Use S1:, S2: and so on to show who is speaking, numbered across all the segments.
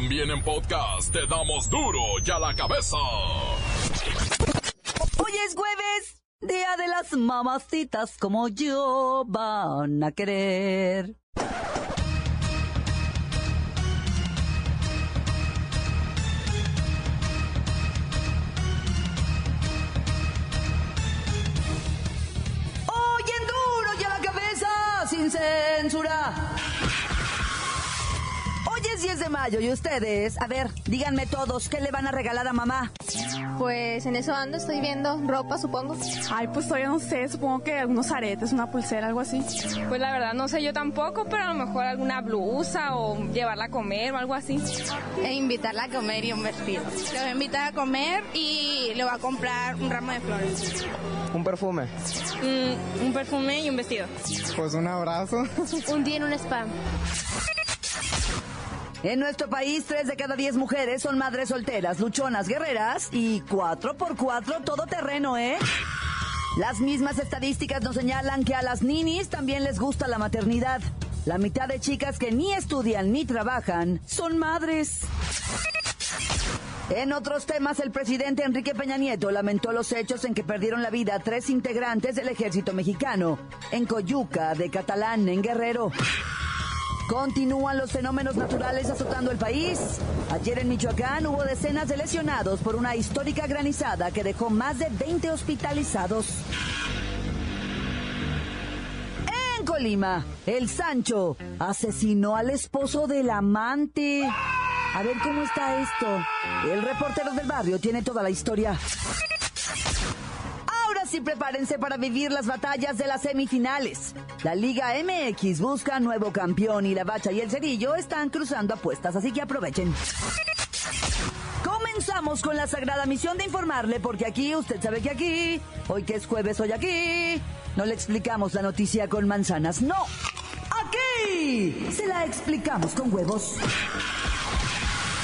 S1: También en podcast te damos duro y a la cabeza.
S2: Hoy es jueves, día de las mamacitas como yo van a querer. Hoy en duro y a la cabeza, sin censura. Hoy es 10 de mayo y ustedes, a ver, díganme todos, ¿qué le van a regalar a mamá?
S3: Pues en eso ando, estoy viendo ropa, supongo.
S4: Ay, pues todavía no sé, supongo que algunos aretes, una pulsera, algo así.
S5: Pues la verdad no sé yo tampoco, pero a lo mejor alguna blusa o llevarla a comer o algo así.
S3: E invitarla a comer y un vestido.
S6: Le voy a invitar a comer y le voy a comprar un ramo de flores.
S7: Un perfume.
S5: Mm, un perfume y un vestido.
S7: Pues un abrazo.
S3: Un día en un spa.
S2: En nuestro país, 3 de cada 10 mujeres son madres solteras, luchonas, guerreras y 4 por 4 todoterreno, ¿eh? Las mismas estadísticas nos señalan que a las ninis también les gusta la maternidad. La mitad de chicas que ni estudian ni trabajan son madres. En otros temas, el presidente Enrique Peña Nieto lamentó los hechos en que perdieron la vida tres integrantes del ejército mexicano en Coyuca de Catalán, en Guerrero. Continúan los fenómenos naturales azotando el país. Ayer en Michoacán hubo decenas de lesionados por una histórica granizada que dejó más de 20 hospitalizados. En Colima, el Sancho asesinó al esposo del amante. A ver cómo está esto. El reportero del barrio tiene toda la historia. Sí prepárense para vivir las batallas de las semifinales. La Liga MX busca nuevo campeón y la Bacha y el Cerillo están cruzando apuestas, así que aprovechen. Comenzamos con la sagrada misión de informarle, porque aquí, usted sabe que aquí, hoy que es jueves, hoy aquí, no le explicamos la noticia con manzanas, no. Aquí se la explicamos con huevos.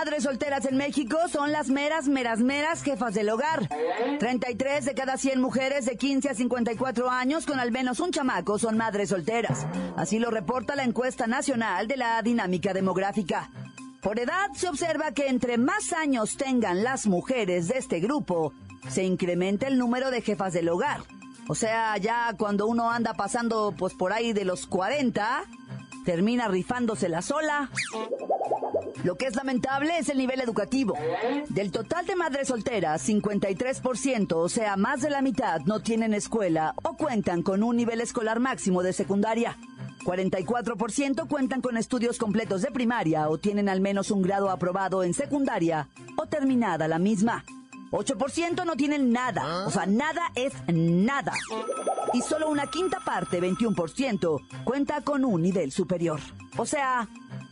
S2: Madres solteras en México son las meras, meras, meras jefas del hogar. 33 de cada 100 mujeres de 15 a 54 años con al menos un chamaco son madres solteras. Así lo reporta la encuesta nacional de la dinámica demográfica. Por edad se observa que entre más años tengan las mujeres de este grupo, se incrementa el número de jefas del hogar. O sea, ya cuando uno anda pasando pues por ahí de los 40, termina rifándosela sola. Lo que es lamentable es el nivel educativo. Del total de madres solteras, 53%, o sea, más de la mitad, no tienen escuela o cuentan con un nivel escolar máximo de secundaria. 44% cuentan con estudios completos de primaria o tienen al menos un grado aprobado en secundaria o terminada la misma. 8% no tienen nada, o sea, nada es nada. Y solo una quinta parte, 21%, cuenta con un nivel superior. O sea,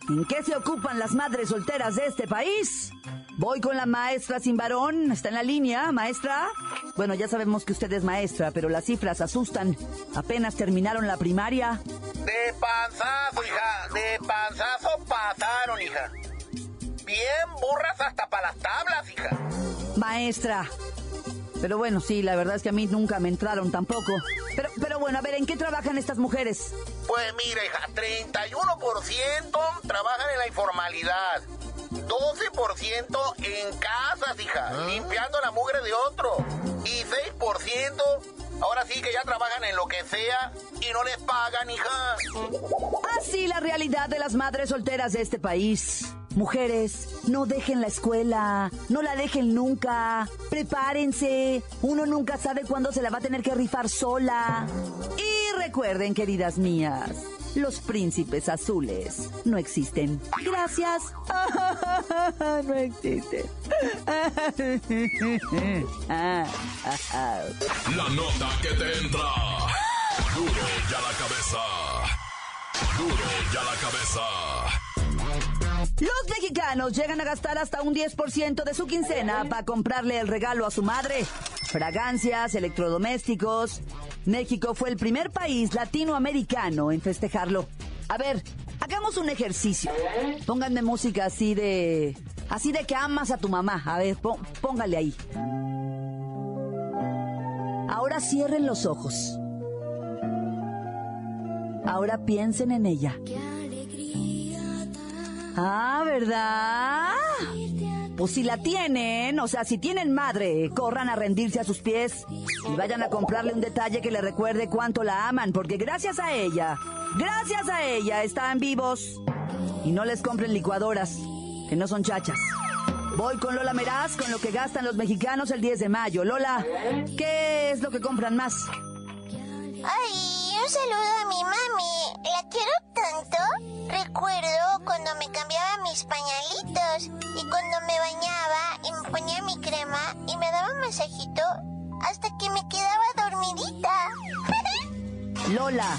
S2: ¿en qué se ocupan las madres solteras de este país? Voy con la maestra sin varón. ¿Está en la línea, maestra? Bueno, ya sabemos que usted es maestra, pero las cifras asustan. Apenas terminaron la primaria.
S8: De panzazo, hija. De panzazo pasaron, hija. Bien burras hasta para las tablas, hija.
S2: Maestra. Pero bueno, sí, la verdad es que a mí nunca me entraron tampoco. Pero, pero bueno, a ver, ¿en qué trabajan estas mujeres?
S8: Pues mira, hija, 31% trabajan en la informalidad. 12% en casas, hija, limpiando la mugre de otro. Y 6% ahora sí que ya trabajan en lo que sea y no les pagan, hija.
S2: Así la realidad de las madres solteras de este país. Mujeres, no dejen la escuela, no la dejen nunca, prepárense, uno nunca sabe cuándo se la va a tener que rifar sola. Y recuerden, queridas mías, los príncipes azules no existen. Gracias. no existen.
S1: La nota que te entra. Duro ya la cabeza. Duro ya la cabeza.
S2: Los mexicanos llegan a gastar hasta un 10% de su quincena para comprarle el regalo a su madre. Fragancias, electrodomésticos. México fue el primer país latinoamericano en festejarlo. A ver, hagamos un ejercicio. Pónganme música así de... Así de que amas a tu mamá. A ver, póngale ahí. Ahora cierren los ojos. Ahora piensen en ella. Ah, ¿verdad? Pues si la tienen, o sea, si tienen madre, corran a rendirse a sus pies y vayan a comprarle un detalle que le recuerde cuánto la aman, porque gracias a ella, gracias a ella están vivos. Y no les compren licuadoras, que no son chachas. Voy con Lola Meraz con lo que gastan los mexicanos el 10 de mayo. Lola, ¿qué es lo que compran más?
S9: Ay, un saludo a mi mami. La quiero tanto. Recuerdo mis pañalitos y cuando me bañaba y me ponía mi crema y me daba un masajito hasta que me quedaba dormidita.
S2: Lola.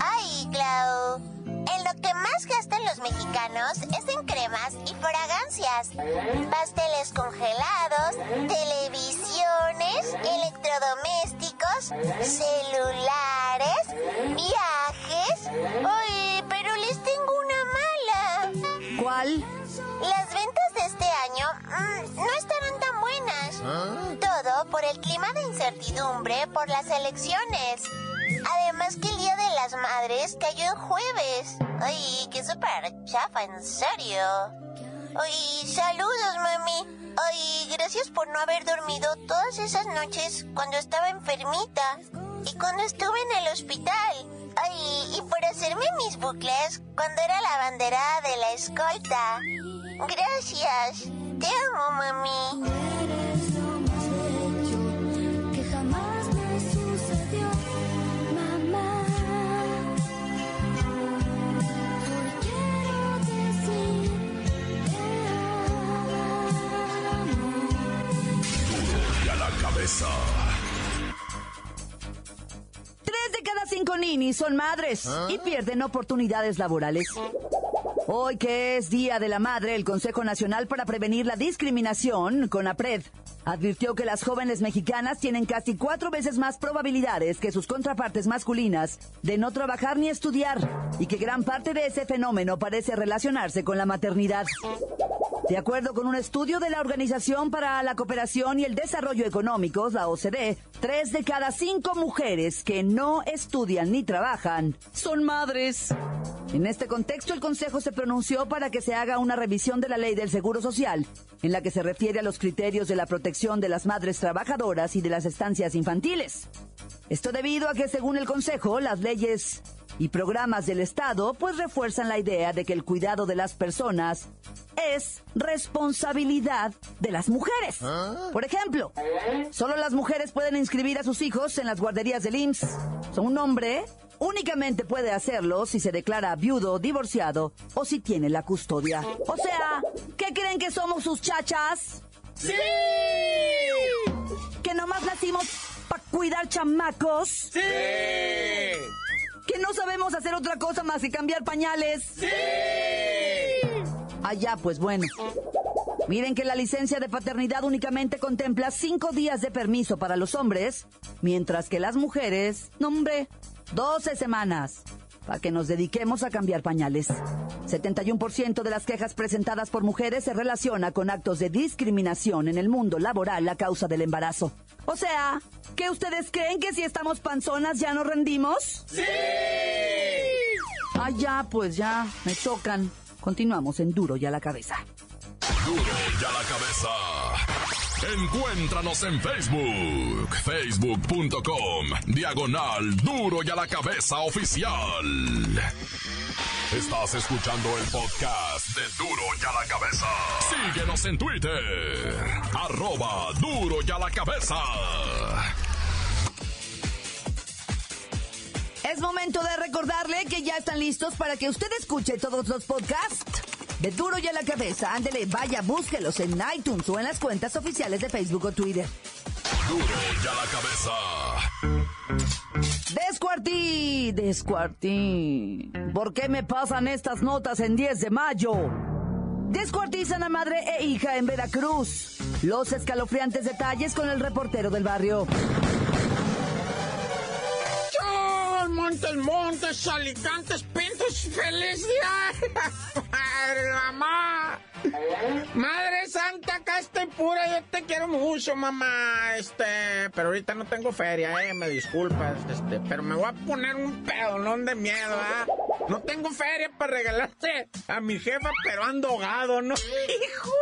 S9: Ay, Clau. En lo que más gastan los mexicanos es en cremas y fragancias, pasteles congelados, televisiones, electrodomésticos, celulares, viajes. Ay, Las ventas de este año mm, no estarán tan buenas. Todo por el clima de incertidumbre por las elecciones. Además que el Día de las Madres cayó en jueves. Ay, qué súper chafa, en serio. Ay, saludos, mami. Ay, gracias por no haber dormido todas esas noches cuando estaba enfermita y cuando estuve en el hospital. Ay, y por hacerme mis bucles cuando era la bandera de la escolta. Gracias. Te amo, mami.
S2: Tres son madres y pierden oportunidades laborales. Hoy que es Día de la Madre, el Consejo Nacional para Prevenir la Discriminación, CONAPRED, advirtió que las jóvenes mexicanas tienen casi cuatro veces más probabilidades que sus contrapartes masculinas de no trabajar ni estudiar y que gran parte de ese fenómeno parece relacionarse con la maternidad. De acuerdo con un estudio de la Organización para la Cooperación y el Desarrollo Económicos, la OCDE, tres de cada cinco mujeres que no estudian ni trabajan son madres. En este contexto, el Consejo se pronunció para que se haga una revisión de la ley del Seguro Social, en la que se refiere a los criterios de la protección de las madres trabajadoras y de las estancias infantiles. Esto debido a que, según el Consejo, las leyes y programas del Estado pues refuerzan la idea de que el cuidado de las personas es responsabilidad de las mujeres. Por ejemplo, solo las mujeres pueden inscribir a sus hijos en las guarderías del IMSS. Un hombre únicamente puede hacerlo si se declara viudo, divorciado o si tiene la custodia. O sea, ¿qué creen que somos sus chachas?
S1: ¡Sí!
S2: ¿Que nomás nacimos para cuidar chamacos?
S1: ¡Sí!
S2: que no sabemos hacer otra cosa más que cambiar pañales.
S1: ¡Sí!
S2: Allá, pues bueno. Miren que la licencia de paternidad únicamente contempla cinco días de permiso para los hombres, mientras que las mujeres, no hombre, 12 semanas para que nos dediquemos a cambiar pañales. 71% de las quejas presentadas por mujeres se relaciona con actos de discriminación en el mundo laboral a causa del embarazo. O sea, ¿qué ustedes creen que si estamos panzonas ya nos rendimos?
S1: ¡Sí!
S2: Ah, ya, pues ya, me tocan. Continuamos en Duro y a la cabeza.
S1: Duro y a la cabeza. Encuéntranos en Facebook, facebook.com, diagonal Duro y a la cabeza oficial. Estás escuchando el podcast de Duro y a la cabeza. Síguenos en Twitter, arroba Duro y a la cabeza.
S2: Es momento de recordarle que ya están listos para que usted escuche todos los podcasts de Duro y a la Cabeza. Ándele, vaya, búsquelos en iTunes o en las cuentas oficiales de Facebook o Twitter.
S1: Duro y a la cabeza.
S2: Descuartí, descuartí. ¿Por qué me pasan estas notas en 10 de mayo? Descuartizan a madre e hija en Veracruz. Los escalofriantes detalles con el reportero del barrio.
S10: Montes, Montes, Alicantes, Pintos, feliz día. Madre, mamá. Madre Santa, acá estoy pura, yo te quiero mucho, mamá. Este, pero ahorita no tengo feria, eh, me disculpas, este, pero me voy a poner un pedonón de miedo, ¿ah? No tengo feria para regalarte a mi jefa, pero ando ahogado, ¿no? Hijo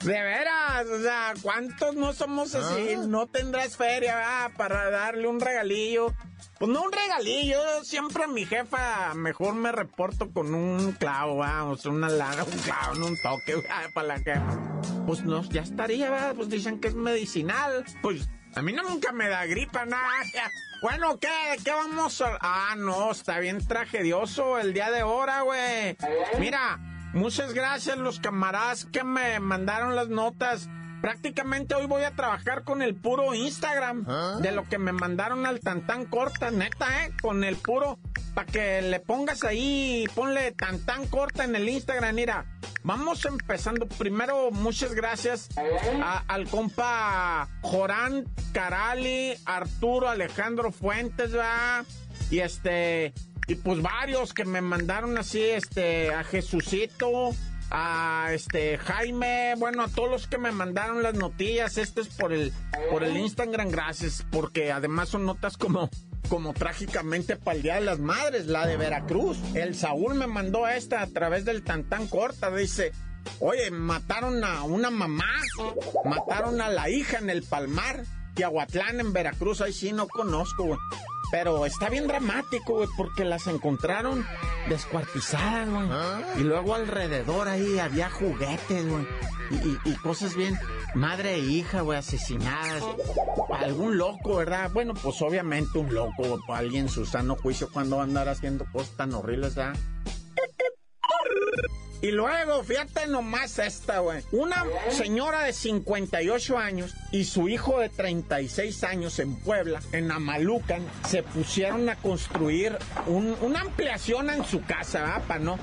S10: de... De veras, o sea, ¿cuántos no somos así? No tendrás feria, ¿verdad? Para darle un regalillo. Pues no un regalillo, siempre a mi jefa mejor me reporto con un clavo, vamos, una lana, un clavo, no un toque, para la que... Pues no, ya estaría, ¿verdad? Pues dicen que es medicinal. Pues a mí no nunca me da gripa, nada. Bueno, ¿qué? ¿Qué vamos a...? Ah, no, está bien tragedioso el día de ahora, güey. Mira, muchas gracias los camaradas que me mandaron las notas. Prácticamente hoy voy a trabajar con el puro Instagram de lo que me mandaron al tan corta, neta, ¿eh? Con el puro, para que le pongas ahí, ponle tan corta en el Instagram, mira. Vamos empezando. Primero, muchas gracias al compa Jorán Carali, Arturo Alejandro Fuentes, ¿verdad? Y este, y pues varios que me mandaron así, este, a Jesucito, a este Jaime, bueno, a todos los que me mandaron las noticias, este es por el por el Instagram, gracias, porque además son notas como como trágicamente para el Día de las Madres, la de Veracruz. El Saúl me mandó esta a través del Tantán Corta, dice, oye, mataron a una mamá, mataron a la hija en el Palmar, Tiahuatlán en Veracruz, ahí sí no conozco, güey. Pero está bien dramático, güey, porque las encontraron descuartizadas, güey. Y luego alrededor ahí había juguetes, güey. Y, cosas bien, madre e hija, güey, asesinadas. Algún loco, ¿verdad? Bueno, pues obviamente un loco, alguien en su sano juicio cuando va a andar haciendo cosas tan horribles, ¿verdad? Y luego, fíjate nomás esta, güey. Una señora de 58 años y su hijo de 36 años en Puebla, en Amalucan, se pusieron a construir una ampliación en su casa, ¿verdad? no.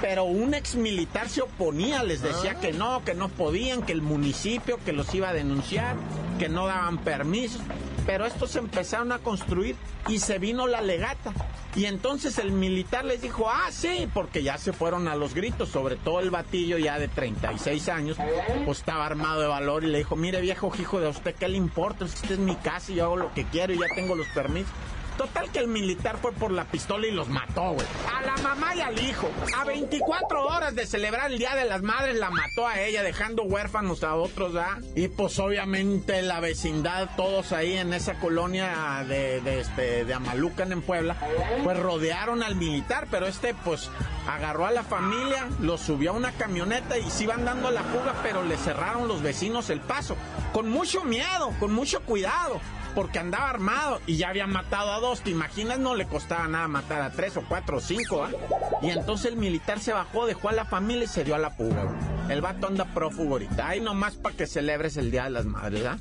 S10: Pero un ex militar se oponía, les decía que no, que no podían, que el municipio, que los iba a denunciar, que no daban permisos pero estos empezaron a construir y se vino la legata. Y entonces el militar les dijo, ah, sí, porque ya se fueron a los gritos, sobre todo el batillo ya de 36 años, pues estaba armado de valor y le dijo, mire viejo hijo de usted, ¿qué le importa? Esta es mi casa y yo hago lo que quiero y ya tengo los permisos. Total que el militar fue por la pistola y los mató, güey. A la mamá y al hijo. A 24 horas de celebrar el Día de las Madres la mató a ella, dejando huérfanos a otros, ¿ah? Y pues obviamente la vecindad, todos ahí en esa colonia de, este, de Amalucan en Puebla, pues rodearon al militar, pero este pues agarró a la familia, los subió a una camioneta y se iban dando la fuga, pero le cerraron los vecinos el paso. Con mucho miedo, con mucho cuidado porque andaba armado y ya había matado a dos. ¿Te imaginas? No le costaba nada matar a tres o cuatro o cinco, ¿ah? Y entonces el militar se bajó, dejó a la familia y se dio a la fuga, El vato anda prófugo ahorita. Ahí nomás para que celebres el Día de las Madres, ¿ah?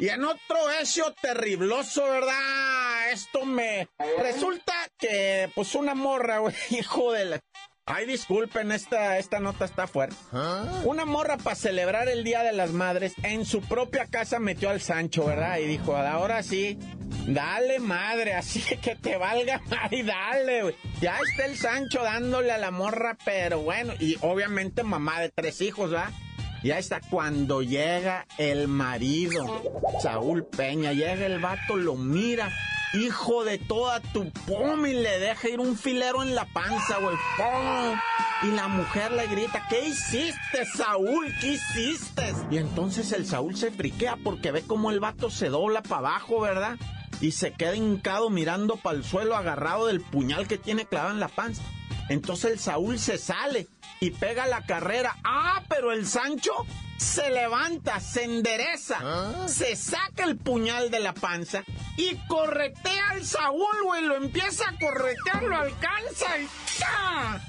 S10: Y en otro hecho terribloso, ¿verdad? Esto me... Resulta que, pues, una morra, güey, hijo de la... Ay, disculpen, esta, esta nota está fuerte. ¿Ah? Una morra para celebrar el Día de las Madres en su propia casa metió al Sancho, ¿verdad? Y dijo, ahora sí, dale madre, así que te valga madre, dale, güey. Ya está el Sancho dándole a la morra, pero bueno, y obviamente mamá de tres hijos, ¿verdad? Ya está cuando llega el marido, Saúl Peña, llega el vato, lo mira hijo de toda tu pum, y le deja ir un filero en la panza, güey. Y la mujer le grita, ¿qué hiciste, Saúl? ¿Qué hiciste? Y entonces el Saúl se friquea porque ve como el vato se dobla para abajo, ¿verdad? Y se queda hincado mirando para el suelo agarrado del puñal que tiene clavado en la panza. Entonces el Saúl se sale y pega la carrera. Ah, pero el Sancho se levanta, se endereza, ¿Ah? se saca el puñal de la panza y corretea al Saúl, güey. Lo empieza a corretear, lo alcanza y ¡ya!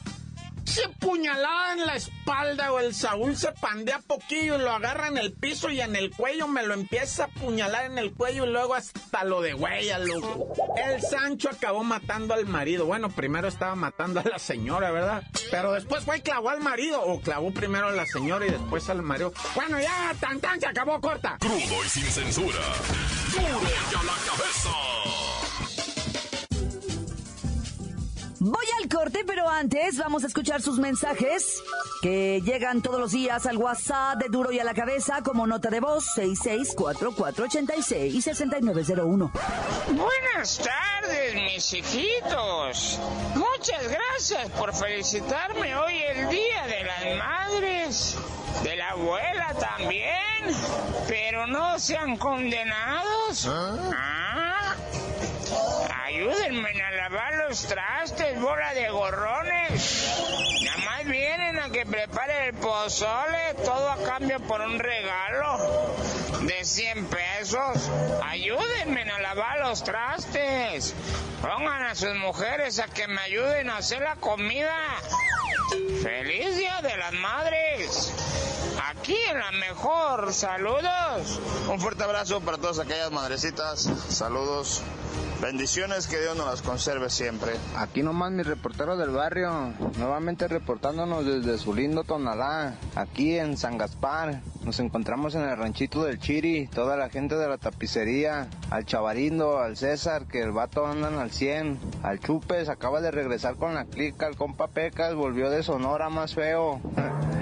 S10: se puñalada en la espalda o el Saúl se pandea poquillo lo agarra en el piso y en el cuello me lo empieza a puñalar en el cuello y luego hasta lo de huella, loco. El Sancho acabó matando al marido. Bueno, primero estaba matando a la señora, ¿verdad? Pero después fue y clavó al marido o clavó primero a la señora y después al marido. Bueno, ya, tan tan, se acabó corta.
S1: Crudo y sin censura. Duro y a la cabeza.
S2: Voy al corte, pero antes vamos a escuchar sus mensajes que llegan todos los días al WhatsApp de Duro y a la Cabeza como nota de voz 6644866901.
S11: Buenas tardes, mis hijitos. Muchas gracias por felicitarme hoy el Día de las Madres, de la abuela también, pero no sean condenados. ¿Ah? Ayúdenme a lavar los trastes, bola de gorrones. Nada más vienen a que prepare el pozole, todo a cambio por un regalo de 100 pesos. Ayúdenme a lavar los trastes. Pongan a sus mujeres a que me ayuden a hacer la comida. ¡Feliz Día de las Madres! Aquí en la mejor. Saludos.
S12: Un fuerte abrazo para todas aquellas madrecitas. Saludos. Bendiciones, que Dios nos las conserve siempre.
S7: Aquí nomás mi reportero del barrio, nuevamente reportándonos desde su lindo Tonalá, aquí en San Gaspar. Nos encontramos en el ranchito del Chiri, toda la gente de la tapicería, al Chavarindo, al César, que el vato andan al 100, al Chupes, acaba de regresar con la clica, el compa Pecas, volvió de Sonora más feo.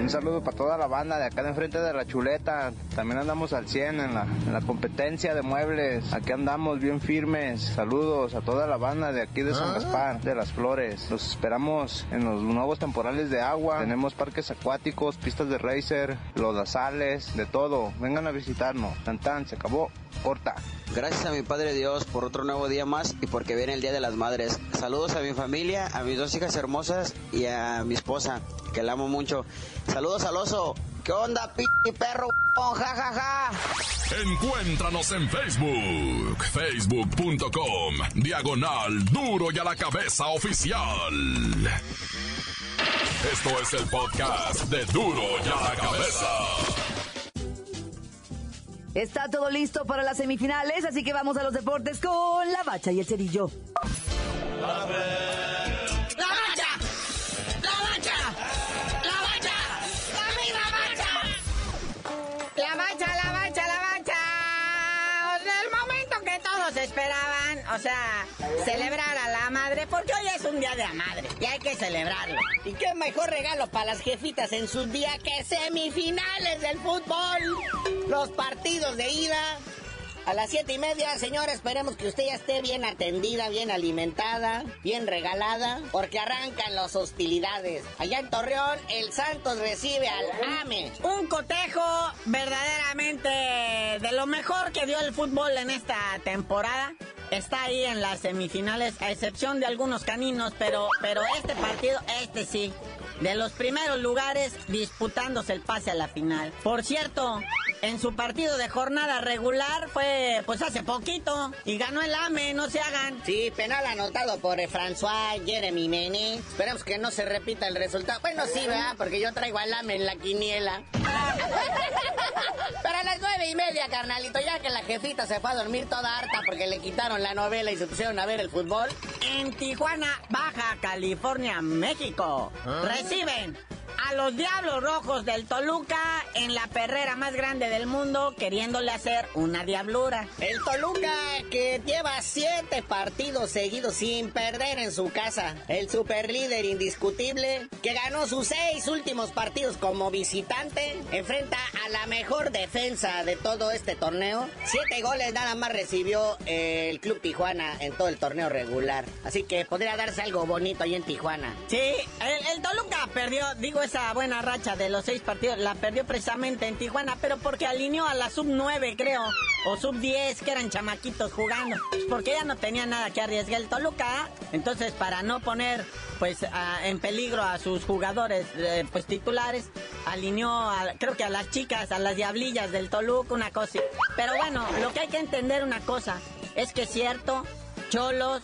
S7: Un saludo para toda la banda de acá de enfrente de la chuleta. También andamos al 100 en la, en la competencia de muebles. Aquí andamos bien firmes. Saludos a toda la banda de aquí de San Gaspar, de las Flores. Los esperamos en los nuevos temporales de agua. Tenemos parques acuáticos, pistas de racer, lodazales, de todo. Vengan a visitarnos. Tan tan, se acabó. Corta.
S13: Gracias a mi Padre Dios por otro nuevo día más y porque viene el Día de las Madres. Saludos a mi familia, a mis dos hijas hermosas y a mi esposa, que la amo mucho. Saludos al oso. ¿Qué onda, p perro? Ja, ja, ja.
S1: Encuéntranos en Facebook, facebook.com, diagonal duro y a la cabeza oficial. Esto es el podcast de duro y a la cabeza.
S2: Está todo listo para las semifinales, así que vamos a los deportes con la bacha y el cerillo.
S10: ¡La bacha! ¡La bacha! ¡La bacha! ¡La bacha!
S14: La bacha, la bacha, la bacha. O sea, el momento que todos esperaban, o sea, celebrar a la madre, porque hoy es un día de la madre y hay que celebrarlo. Y qué mejor regalo para las jefitas en su día que semifinales del fútbol. Los partidos de ida. A las siete y media, señor, esperemos que usted ya esté bien atendida, bien alimentada, bien regalada, porque arrancan las hostilidades. Allá en Torreón, el Santos recibe al AME. Un cotejo verdaderamente de lo mejor que dio el fútbol en esta temporada. Está ahí en las semifinales, a excepción de algunos caninos, pero, pero este partido, este sí. De los primeros lugares disputándose el pase a la final. Por cierto, en su partido de jornada regular fue pues hace poquito y ganó el AME, no se hagan. Sí, penal anotado por François Jeremy Mene. Esperemos que no se repita el resultado. Bueno, sí, ¿verdad? Porque yo traigo al AME en la quiniela. Pero a las nueve y media, carnalito, ya que la jefita se fue a dormir toda harta porque le quitaron la novela y se pusieron a ver el fútbol. En Tijuana, Baja California, México. Reciben a los Diablos Rojos del Toluca en la perrera más grande del mundo, queriéndole hacer una diablura. El Toluca que lleva siete partidos seguidos sin perder en su casa. El superlíder indiscutible que ganó sus seis últimos partidos como visitante, enfrenta a la mejor defensa de todo este torneo. Siete goles nada más recibió el Club Tijuana en todo el torneo regular. Así que podría darse algo bonito ahí en Tijuana. Sí, el, el Toluca perdió, digo, esa buena racha de los seis partidos la perdió precisamente en Tijuana, pero porque alineó a la sub 9, creo, o sub 10, que eran chamaquitos jugando, pues porque ya no tenía nada que arriesgar el Toluca. Entonces, para no poner pues en peligro a sus jugadores eh, pues titulares, alineó a- creo que a las chicas, a las diablillas del Toluca, una cosa. Pero bueno, lo que hay que entender una cosa es que es cierto, Cholos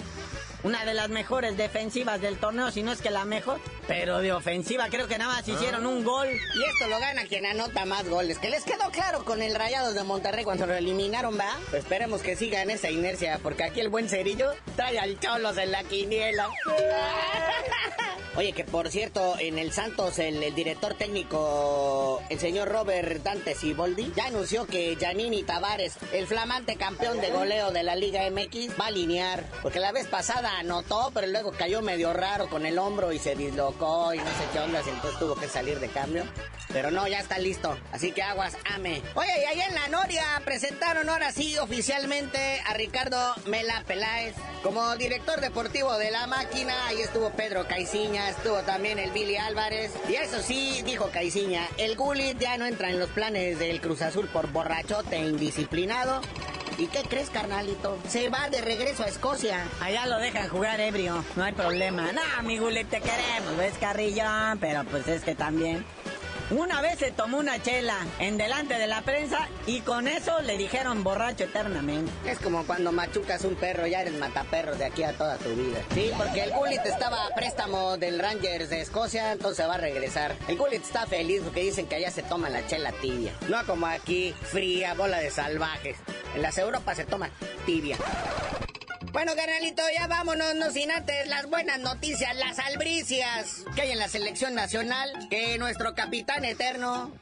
S14: una de las mejores defensivas del torneo, si no es que la mejor. Pero de ofensiva creo que nada más hicieron un gol. Y esto lo gana quien anota más goles. Que les quedó claro con el Rayados de Monterrey cuando lo eliminaron, ¿va? Pues esperemos que siga en esa inercia, porque aquí el buen cerillo trae al Cholos en la quiniela. Oye, que por cierto, en el Santos, el, director técnico, el señor Robert Dante Siboldi, ya anunció que Janini Tavares, el flamante campeón de goleo de la Liga MX, va a alinear. Porque la vez pasada anotó, pero luego cayó medio raro con el hombro y se dislocó y no sé qué onda, entonces tuvo que salir de cambio. Pero no, ya está listo. Así que aguas, ame. Oye, y ahí en la Noria presentaron ahora sí oficialmente a Ricardo Mela Peláez como director deportivo de la máquina. Ahí estuvo Pedro Caiciña, estuvo también el Billy Álvarez. Y eso sí, dijo Caiciña, el Gullit ya no entra en los planes del Cruz Azul por borrachote e indisciplinado. ¿Y qué crees, carnalito? Se va de regreso a Escocia. Allá lo dejan jugar ebrio, no hay problema. No, mi Gullit, te queremos, ves carrillón, pero pues es que también... Una vez se tomó una chela en delante de la prensa y con eso le dijeron borracho eternamente. Es como cuando machucas un perro, ya eres mataperro de aquí a toda tu vida. Sí, porque el Gullit estaba a préstamo del Rangers de Escocia, entonces va a regresar. El Gullit está feliz porque dicen que allá se toma la chela tibia. No como aquí, fría, bola de salvajes. En las Europas se toma tibia. Bueno, carnalito, ya vámonos, no sin antes las buenas noticias, las albricias que hay en la selección nacional, que nuestro capitán eterno,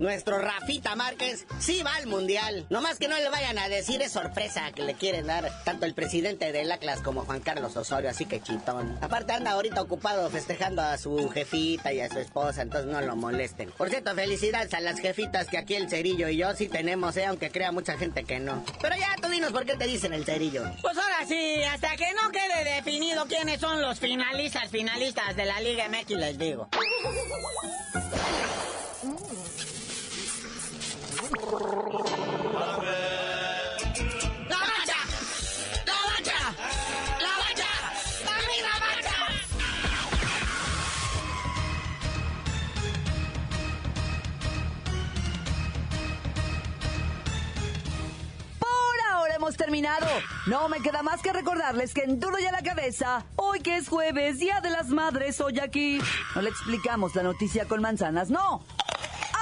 S14: nuestro Rafita Márquez, sí va al mundial. No más que no le vayan a decir es sorpresa que le quieren dar tanto el presidente del Atlas como Juan Carlos Osorio, así que chitón. Aparte anda ahorita ocupado festejando a su jefita y a su esposa, entonces no lo molesten. Por cierto, felicidades a las jefitas que aquí el Cerillo y yo sí tenemos, eh, aunque crea mucha gente que no. Pero ya tú dinos por qué te dicen el Cerillo. Pues ahora sí, hasta que no quede definido quiénes son los finalistas, finalistas de la Liga MX, les digo.
S2: Terminado. No me queda más que recordarles que en Duro y a la Cabeza, hoy que es jueves, Día de las Madres, hoy aquí, no le explicamos la noticia con manzanas, no.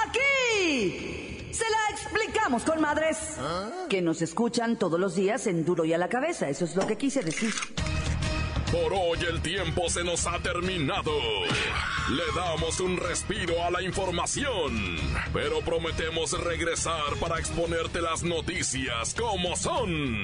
S2: Aquí se la explicamos con madres. Que nos escuchan todos los días en Duro y a la Cabeza, eso es lo que quise decir.
S1: Por hoy el tiempo se nos ha terminado. Le damos un respiro a la información, pero prometemos regresar para exponerte las noticias como son.